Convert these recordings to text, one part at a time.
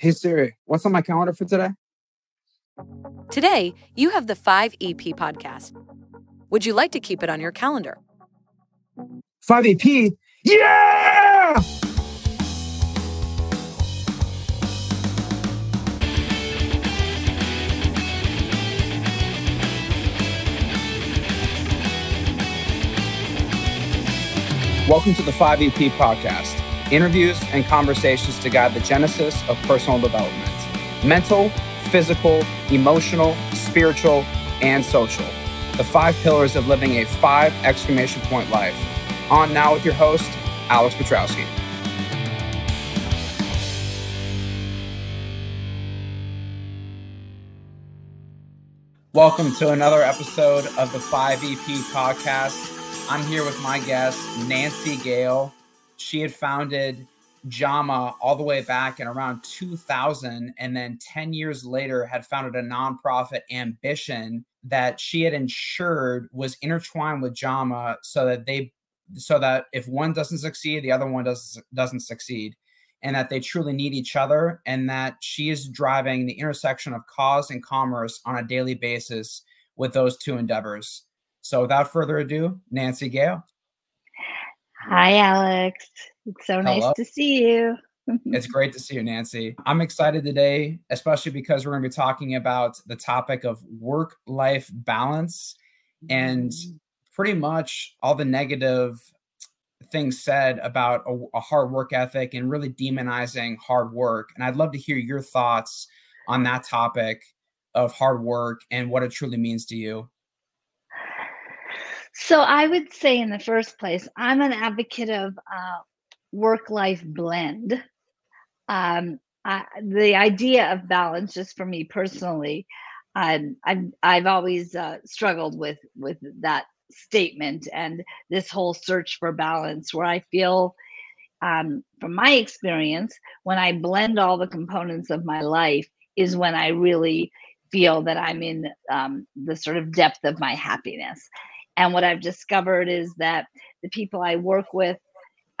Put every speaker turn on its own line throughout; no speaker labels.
Hey Siri, what's on my calendar for today?
Today, you have the 5EP podcast. Would you like to keep it on your calendar?
5EP? Yeah! Welcome to the 5EP podcast interviews and conversations to guide the genesis of personal development mental, physical, emotional, spiritual, and social. The five pillars of living a five exclamation point life. On now with your host, Alex Petrowski. Welcome to another episode of the 5EP podcast. I'm here with my guest, Nancy Gale. She had founded JAMAH all the way back in around 2000. And then 10 years later, had founded a nonprofit ambition that she had ensured was intertwined with JAMAH so that they so that if one doesn't succeed, the other one does, doesn't succeed, and that they truly need each other, and that she is driving the intersection of cause and commerce on a daily basis with those two endeavors. So, without further ado, Nancy Gale.
Hi, Alex. It's so Hello. nice to see you.
it's great to see you, Nancy. I'm excited today, especially because we're going to be talking about the topic of work life balance and mm-hmm. pretty much all the negative things said about a, a, hard work ethic and really demonizing hard work. And I'd love to hear your thoughts on that topic of hard work and what it truly means to you.
So I would say, in the first place, I'm an advocate of uh, work-life blend. Um, I, the idea of balance, just for me personally, I've I've always uh, struggled with with that statement and this whole search for balance, where I feel, um, from my experience, when I blend all the components of my life, is when I really feel that I'm in um, the sort of depth of my happiness. And what I've discovered is that the people I work with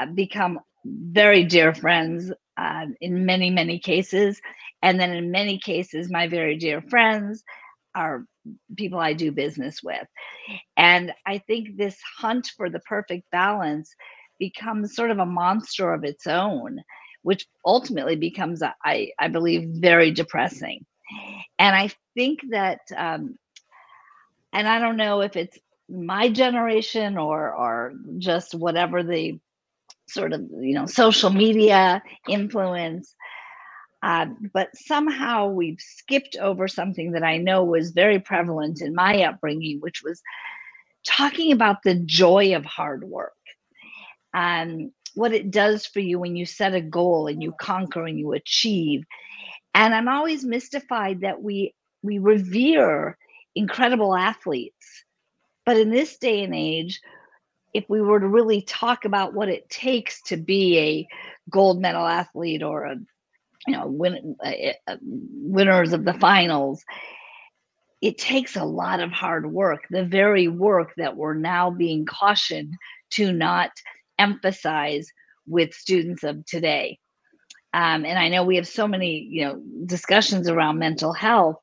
uh, become very dear friends uh, in many, many cases. And then in many cases, my very dear friends are people I do business with. And I think this hunt for the perfect balance becomes sort of a monster of its own, which ultimately becomes, I, I believe, very depressing. And I think that, um, and I don't know if it's my generation or or just whatever the sort of you know social media influence. Uh, but somehow we've skipped over something that i know was very prevalent in my upbringing which was talking about the joy of hard work. And what it does for you when you set a goal and you conquer and you achieve. And i'm always mystified that we we revere incredible athletes but in this day and age, if we were to really talk about what it takes to be a gold medal athlete or a you know win, winners of the finals it takes a lot of hard work the very work that we're now being cautioned to not emphasize with students of today. Um, and i know we have so many you know discussions around mental health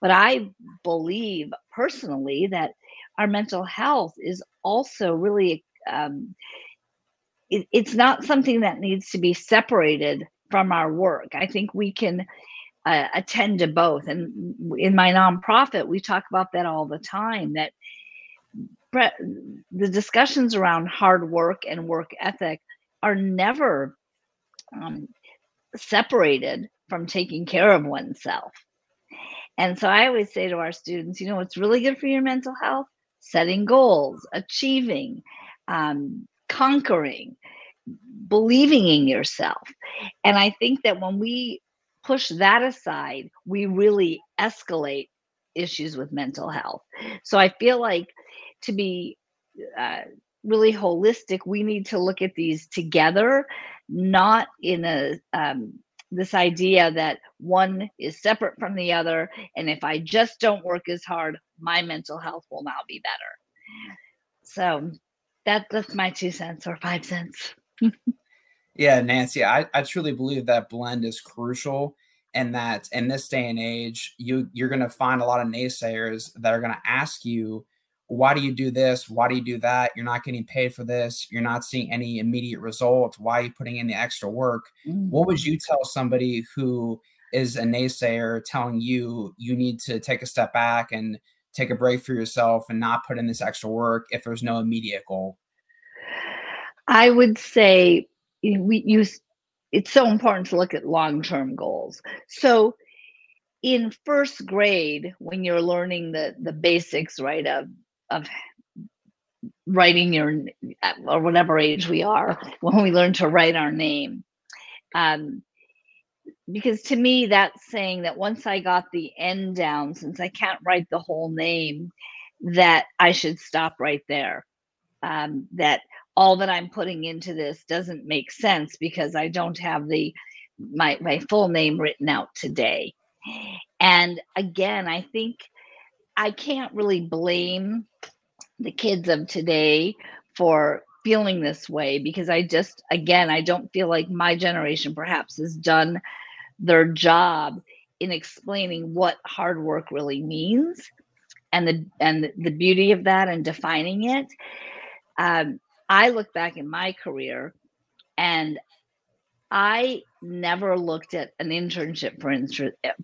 but i believe personally that our mental health is also really um, it, it's not something that needs to be separated from our work. I think we can uh, attend to both. And in my nonprofit we talk about that all the time that the discussions around hard work and work ethic are never um, separated from taking care of oneself. And so i always say to our students you know what's really good for your mental health setting goals, achieving, um, conquering, believing in yourself. And I think that when we push that aside, we really escalate issues with mental health. So I feel like to be uh, really holistic, we need to look at these together, not in a um, this idea that one is separate from the other and if i just don't work as hard my mental health will now be better. So that that's my two cents or five cents.
Yeah, Nancy, I, I truly believe that blend is crucial and that in this day and age, you you're gonna find a lot of naysayers that are gonna ask you, why do you do this? Why do you do that? You're not getting paid for this. You're not seeing any immediate results. Why are you putting in the extra work? Mm-hmm. What would you tell somebody who is a naysayer telling you you need to take a step back and take a break for yourself and not put in this extra work if there's no immediate goal?
I would say we use it's so important to look at long-term goals. So in first grade, when you're learning the the basics, right, of of writing your or whatever age we are, when we learn to write our name. Um, because to me that's saying that once i got the end down since i can't write the whole name that i should stop right there um, that all that i'm putting into this doesn't make sense because i don't have the my my full name written out today and again i think i can't really blame the kids of today for feeling this way because i just again i don't feel like my generation perhaps has done their job in explaining what hard work really means and the and the beauty of that and defining it. Um, i look back in my career and i never looked at an internship for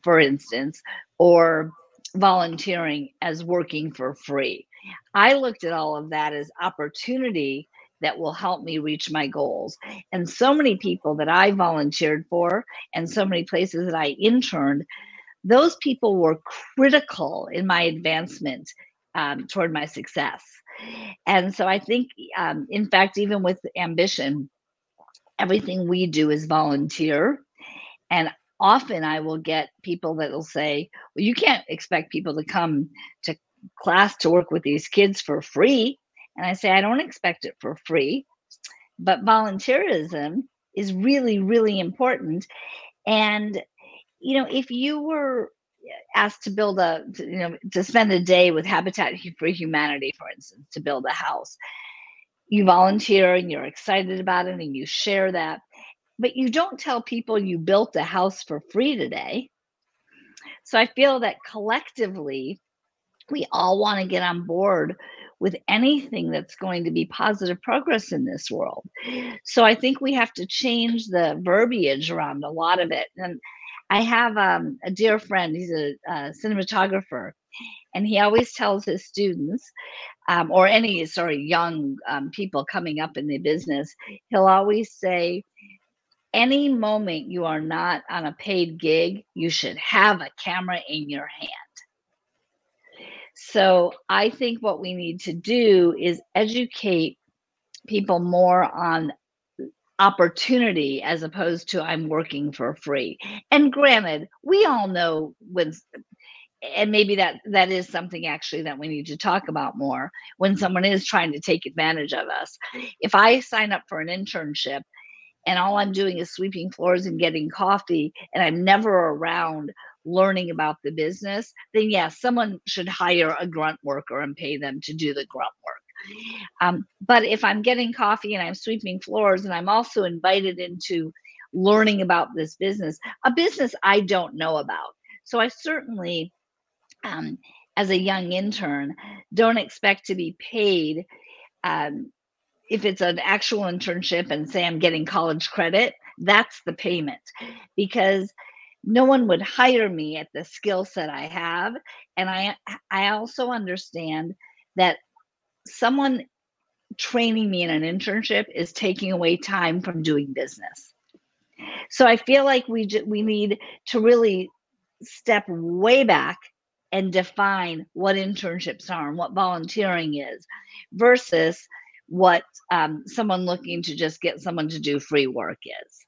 for instance or volunteering as working for free i looked at all of that as opportunity that will help me reach my goals. And so many people that I volunteered for and so many places that I interned, those people were critical in my advancement um, toward my success. And so I think, um, in fact, even with ambition, everything we do is volunteer. And often I will get people that will say, well, you can't expect people to come to class to work with these kids for free. And I say, I don't expect it for free, but volunteerism is really, really important. And, you know, if you were asked to build a, you know, to spend a day with Habitat for Humanity, for instance, to build a house, you volunteer and you're excited about it and you share that. But you don't tell people you built a house for free today. So I feel that collectively, we all want to get on board with anything that's going to be positive progress in this world. So I think we have to change the verbiage around a lot of it. And I have um, a dear friend, he's a, a, cinematographer, and he always tells his students, um, or any sorry young um, people coming up in the business, he'll always say, any moment you are not on a paid gig, you should have a camera in your hand. So I think what we need to do is educate people more on opportunity as opposed to I'm working for free. And granted, we all know when and maybe that that is something actually that we need to talk about more when someone is trying to take advantage of us. If I sign up for an internship and all I'm doing is sweeping floors and getting coffee and I'm never around learning about the business, then yes, someone should hire a grunt worker and pay them to do the grunt work. Um, but if I'm getting coffee and I'm sweeping floors and I'm also invited into learning about this business, a business I don't know about. So I certainly, um, as a young intern, don't expect to be paid. Um, if it's an actual internship and say I'm getting college credit, that's the payment because no one would hire me at the skill set I have. And I I also understand that someone training me in an internship is taking away time from doing business. So I feel like we j- we need to really step way back and define what internships are and what volunteering is versus what um, someone looking to just get someone to do free work is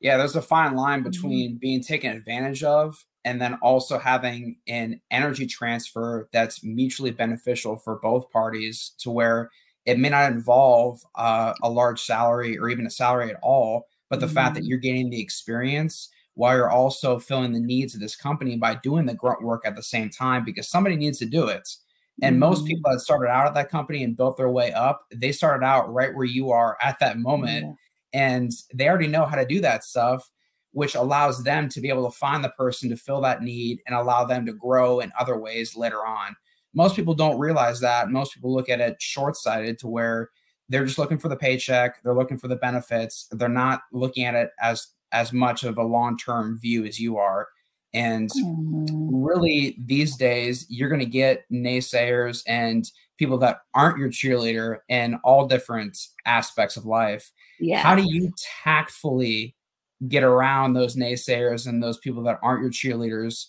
yeah, there's a fine line
Mm-hmm.
between being taken advantage of and then also having an energy transfer that's mutually beneficial for both parties to where it may not involve uh, a large salary or even a salary at all, but the fact that
Mhm.
you're gaining the experience while you're also filling the needs of this company by doing the grunt work at the same time because somebody needs to do it. And most
Mhm.
people that started out at that company and built their way up, they started out right where you are at that moment
Yeah.
and they already know how to do that stuff which allows them to be able to find the person to fill that need and allow them to grow in other ways later on most people don't realize that most people look at it short-sighted to where they're just looking for the paycheck they're looking for the benefits they're not looking at it as as much of a long-term view as you are and mm-hmm. really these days you're going to get naysayers and people that aren't your cheerleader in all different aspects of life yeah how do you tactfully get around those naysayers and those people that aren't your cheerleaders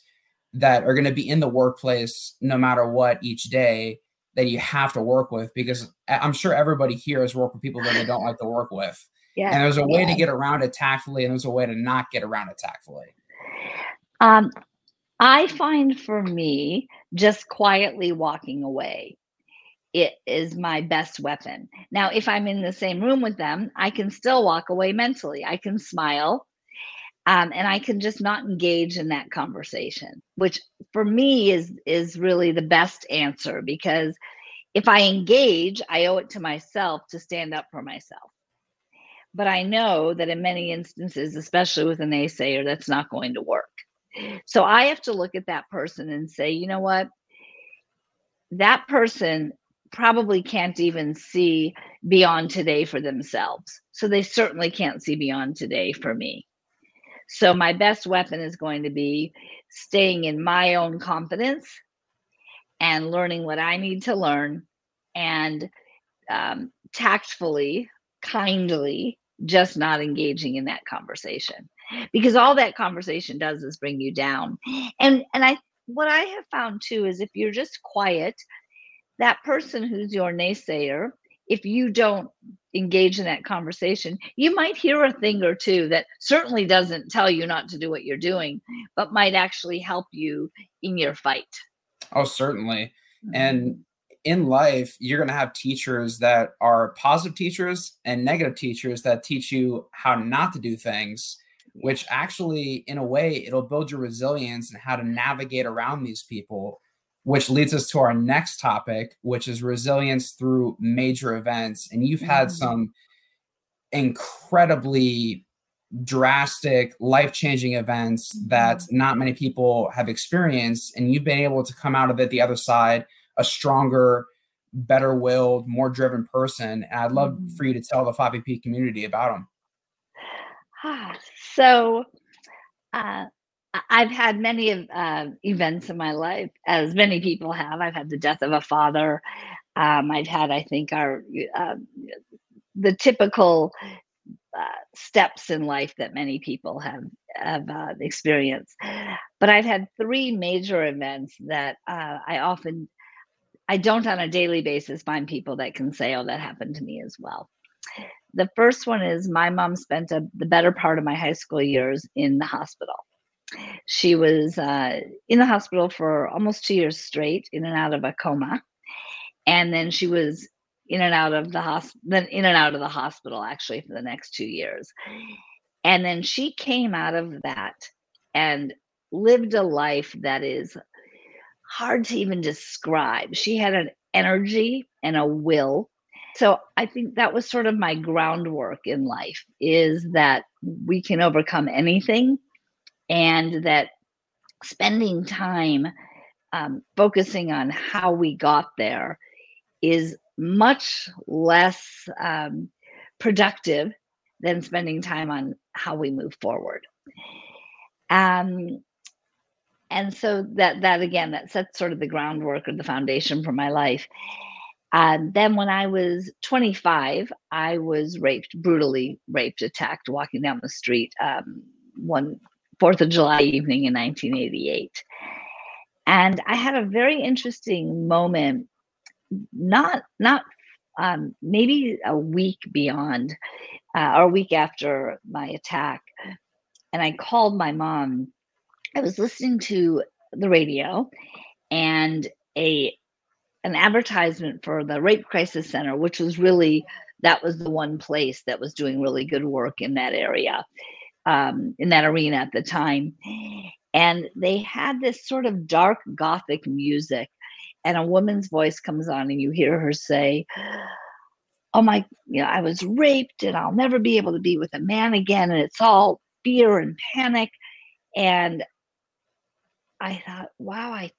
that are going to be in the workplace no matter what each day that you have to work with because I'm sure everybody here has worked with people that they don't like to work with. Yeah. And there's a way yeah. to get around it tactfully and there's a way to not get around it tactfully.
Um, I find for me, just quietly walking away, it is my best weapon. Now, if I'm in the same room with them, I can still walk away mentally. I can smile um, and I can just not engage in that conversation, which for me is is really the best answer because if I engage, I owe it to myself to stand up for myself. But I know that in many instances, especially with a naysayer, that's not going to work. So I have to look at that person and say, you know what? That person probably can't even see beyond today for themselves. So they certainly can't see beyond today for me. So my best weapon is going to be staying in my own confidence and learning what I need to learn and um, tactfully, kindly, just not engaging in that conversation because all that conversation does is bring you down. And and I what I have found too is if you're just quiet, that person who's your naysayer, if you don't engage in that conversation, you might hear a thing or two that certainly doesn't tell you not to do what you're doing, but might actually help you in your fight.
Oh, certainly. Mm-hmm. And in life, you're going to have teachers that are positive teachers and negative teachers that teach you how not to do things which actually, in a way, it'll build your resilience and how to navigate around these people, which leads us to our next topic, which is resilience through major events. And you've had mm. some incredibly drastic, life changing events that mm-hmm. not many people have experienced. And you've been able to come out of it the other side a stronger, better willed, more driven person. And I'd love mm. for you to tell the 5EP community about them.
so uh, I've had many uh, events in my life, as many people have. I've had the death of a father. Um, I've had, I think, our uh, the typical uh, steps in life that many people have have uh, experienced. But I've had three major events that uh, I often, I don't on a daily basis find people that can say, "Oh, that happened to me as well." The first one is my mom spent a, the better part of my high school years in the hospital. She was uh, in the hospital for almost two years straight, in and out of a coma, and then she was in and out of the hospital, then in and out of the hospital actually for the next two years, and then she came out of that and lived a life that is hard to even describe. She had an energy and a will so i think that was sort of my groundwork in life is that we can overcome anything and that spending time um, focusing on how we got there is much less um, productive than spending time on how we move forward um, and so that that again that sets sort of the groundwork or the foundation for my life and then when I was 25, I was raped, brutally raped, attacked, walking down the street um, one Fourth of July evening in 1988. And I had a very interesting moment, not not um, maybe a week beyond uh, or a week after my attack. And I called my mom. I was listening to the radio, and a an advertisement for the Rape Crisis Center, which was really that was the one place that was doing really good work in that area, um, in that arena at the time. And they had this sort of dark gothic music, and a woman's voice comes on, and you hear her say, oh my, you know, I was raped and I'll never be able to be with a man again. And it's all fear and panic. And I thought, wow, I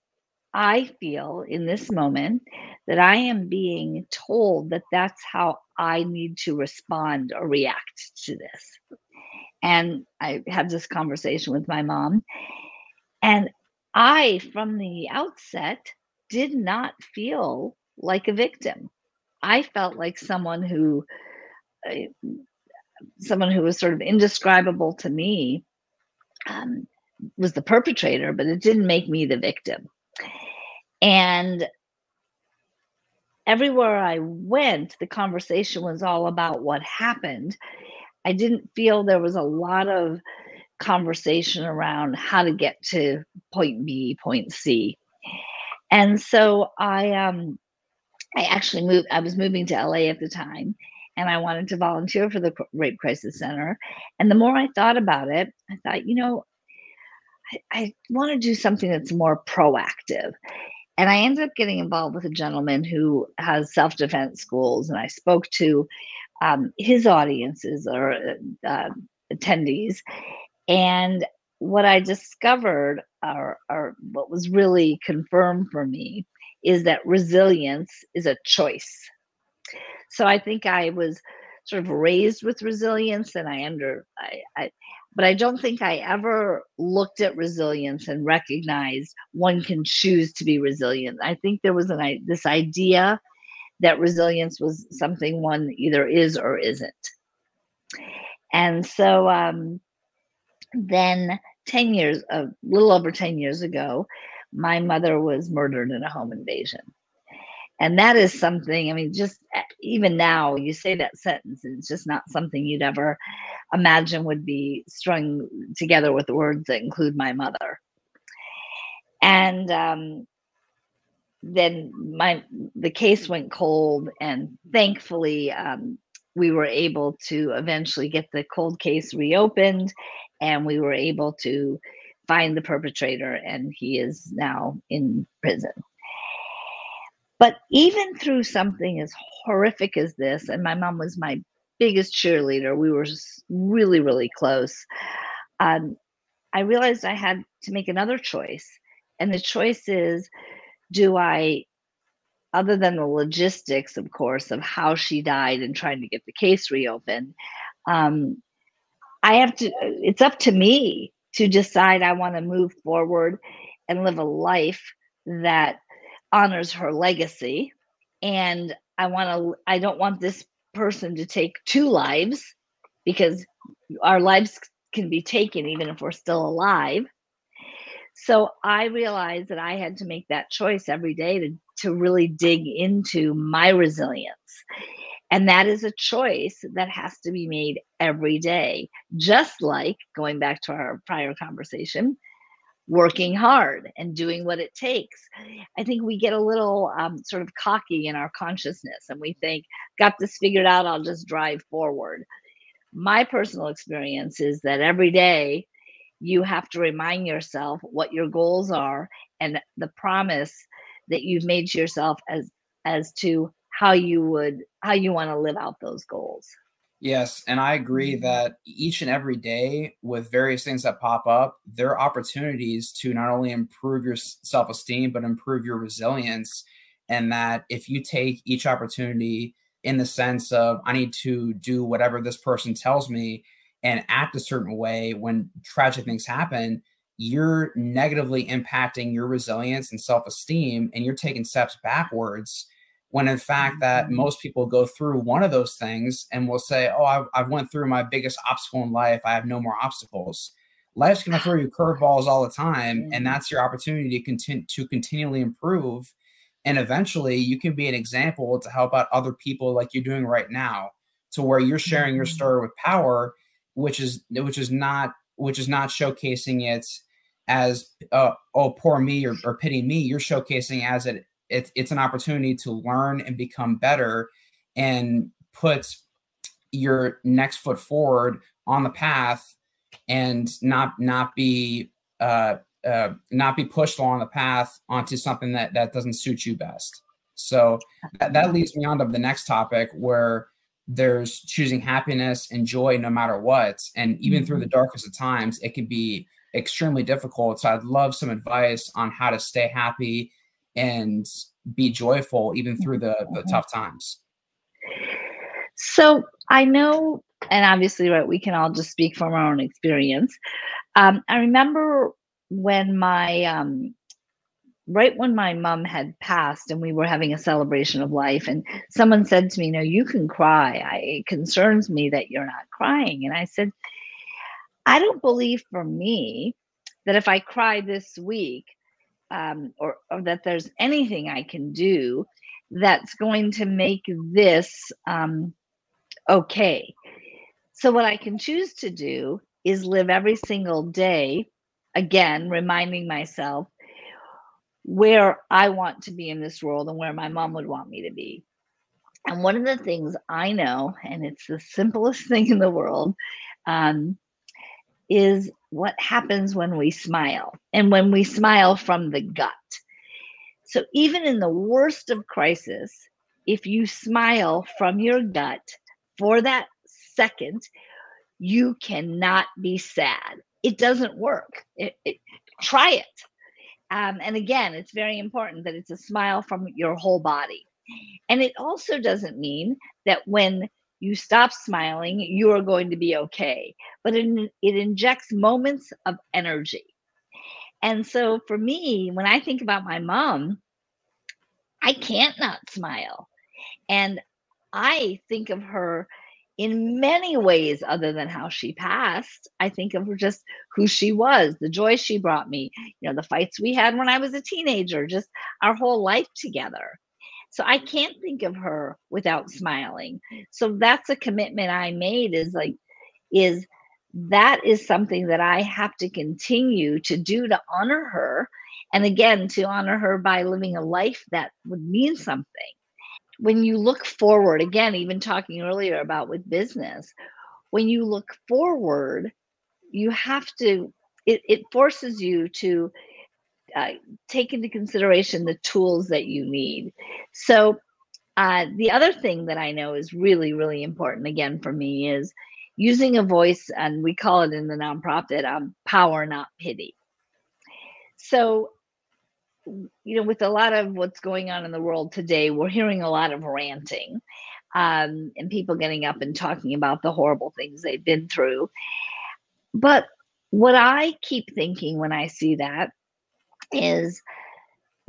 I feel in this moment that I am being told that that's how I need to respond or react to this. And I had this conversation with my mom, and I, from the outset, did not feel like a victim. I felt like someone who, uh, someone who was sort of indescribable to me, um, was the perpetrator, but it didn't make me the victim. And everywhere I went, the conversation was all about what happened. I didn't feel there was a lot of conversation around how to get to point B, point C. And so I um I actually moved I was moving to LA at the time and I wanted to volunteer for the Rape Crisis Center. And the more I thought about it, I thought, you know, I, I want to do something that's more proactive. And I ended up getting involved with a gentleman who has self defense schools, and I spoke to um, his audiences or uh, uh, attendees. And what I discovered, or, or what was really confirmed for me, is that resilience is a choice. So I think I was sort of raised with resilience, and I under I, I but I don't think I ever looked at resilience and recognized one can choose to be resilient. I think there was an this idea that resilience was something one either is or isn't. And so um, then 10 years, a little over 10 years ago, my mother was murdered in a home invasion. And that is something, I mean, just eh, even now, you say that sentence, it's just not something you'd ever imagine would be strung together with words that include my mother. And um, then my the case went cold, and thankfully um, we were able to eventually get the cold case reopened, and we were able to find the perpetrator, and he is now in prison. But even through something as horrific as this, and my mom was my biggest cheerleader. We were really, really close. Um, I realized I had to make another choice. And the choice is do I, other than the logistics, of course, of how she died and trying to get the case reopened, um, I have to, it's up to me to decide I want to move forward and live a life that honors her legacy. And I want to, I don't want this person to take two lives because our lives can be taken even if we're still alive. So I realized that I had to make that choice every day to, to really dig into my resilience. And that is a choice that has to be made every day. Just like going back to our prior conversation, working hard and doing what it takes. I think we get a little um, sort of cocky in our consciousness and we think, got this figured out, I'll just drive forward. My personal experience is that every day you have to remind yourself what your goals are and the promise that you've made to yourself as as to how you would how you want to live out those goals.
Yes, and I agree mm-hmm. that each and every day with various things that pop up, there are opportunities to not only improve your self-esteem but improve your resilience and that if you take each opportunity in the sense of I need to do whatever this person tells me and act a certain way when tragic things happen, you're negatively impacting your resilience and self-esteem and you're taking steps backwards when in fact that mm-hmm. most people go through one of those things and will say oh I've, I've went through my biggest obstacle in life i have no more obstacles life's going to throw you curveballs all the time and mm-hmm. that's your opportunity to continue to continually improve and eventually you can be an example to help out other people like you're doing right now to where you're sharing your mm-hmm. story with power which is which is not which is not showcasing it as uh, oh poor me or, or pity me you're showcasing as it it's it's an opportunity to learn and become better and put your next foot forward on the path and not not be uh, uh, not be pushed along the path onto something that that doesn't suit you best. So that, that leads me on to the next topic where there's choosing happiness and joy no matter what. And even through the mm-hmm. darkest of times, it can be extremely difficult. So I'd love some advice on how to stay happy and be joyful even through the, the mm-hmm. tough times.
So I know, and obviously, right, we can all just speak from our own experience. Um, I remember when my um, right when my mom had passed and we were having a celebration of life and someone said to me no you can cry I, it concerns me that you're not crying and i said i don't believe for me that if i cry this week um, or, or, that there's anything i can do that's going to make this um, okay so what i can choose to do is live every single day again reminding myself where I want to be in this world and where my mom would want me to be. And one of the things I know, and it's the simplest thing in the world, um, is what happens when we smile and when we smile from the gut. So, even in the worst of crisis, if you smile from your gut for that second, you cannot be sad. It doesn't work. It, it, try it. Um, and again, it's very important that it's a smile from your whole body. And it also doesn't mean that when you stop smiling, you are going to be okay, but it, it injects moments of energy. And so for me, when I think about my mom, I can't not smile. And I think of her in many ways other than how she passed i think of just who she was the joy she brought me you know the fights we had when i was a teenager just our whole life together so i can't think of her without smiling. So that's a commitment i made is like is that is something that i have to continue to do to honor her and again to honor her by living a life that would mean something. When you look forward, again, even talking earlier about with business, when you look forward, you have to, it, it forces you to uh, take into consideration the tools that you need. So, uh, the other thing that I know is really, really important, again, for me is using a voice, and we call it in the nonprofit um, power, not pity. So, you know, with a lot of what's going on in the world today, we're hearing a lot of ranting um, and people getting up and talking about the horrible things they've been through. But what I keep thinking when I see that is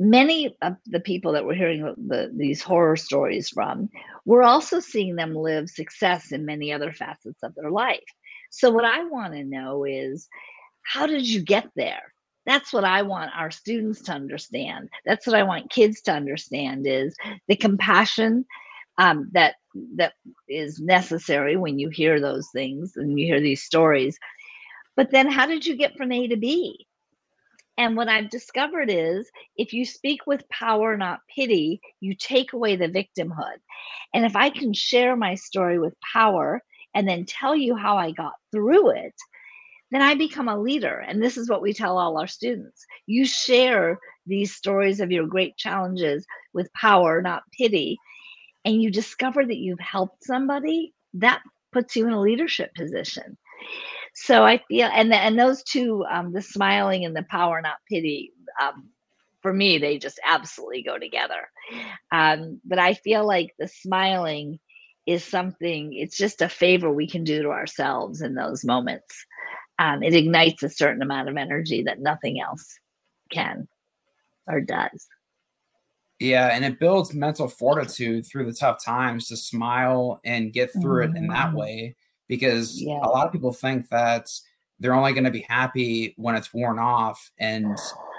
many of the people that we're hearing the, these horror stories from, we're also seeing them live success in many other facets of their life. So, what I want to know is how did you get there? that's what i want our students to understand that's what i want kids to understand is the compassion um, that that is necessary when you hear those things and you hear these stories but then how did you get from a to b and what i've discovered is if you speak with power not pity you take away the victimhood and if i can share my story with power and then tell you how i got through it then I become a leader. And this is what we tell all our students. You share these stories of your great challenges with power, not pity, and you discover that you've helped somebody, that puts you in a leadership position. So I feel, and the, and those two, um, the smiling and the power, not pity, um, for me, they just absolutely go together. Um, but I feel like the smiling is something, it's just a favor we can do to ourselves in those moments um, it ignites a certain amount of energy that nothing else can or does.
Yeah, and it builds mental fortitude through the tough times to smile and get through mm-hmm. it in that mm-hmm. way. Because yeah. a lot of people think that they're only going to be happy when it's worn off, and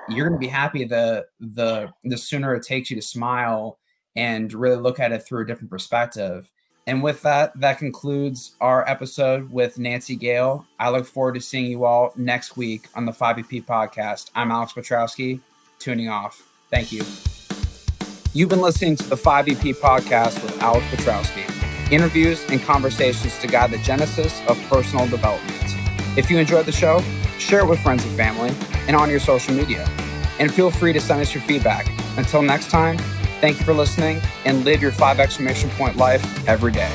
you're going to be happy the the the sooner it takes you to smile and really look at it through a different perspective. And with that, that concludes our episode with Nancy Gale. I look forward to seeing you all next week on the 5EP podcast. I'm Alex Petrowski, tuning off. Thank you. You've been listening to the 5EP podcast with Alex Petrowski interviews and conversations to guide the genesis of personal development. If you enjoyed the show, share it with friends and family and on your social media. And feel free to send us your feedback. Until next time, Thank you for listening and live your five exclamation point life every day.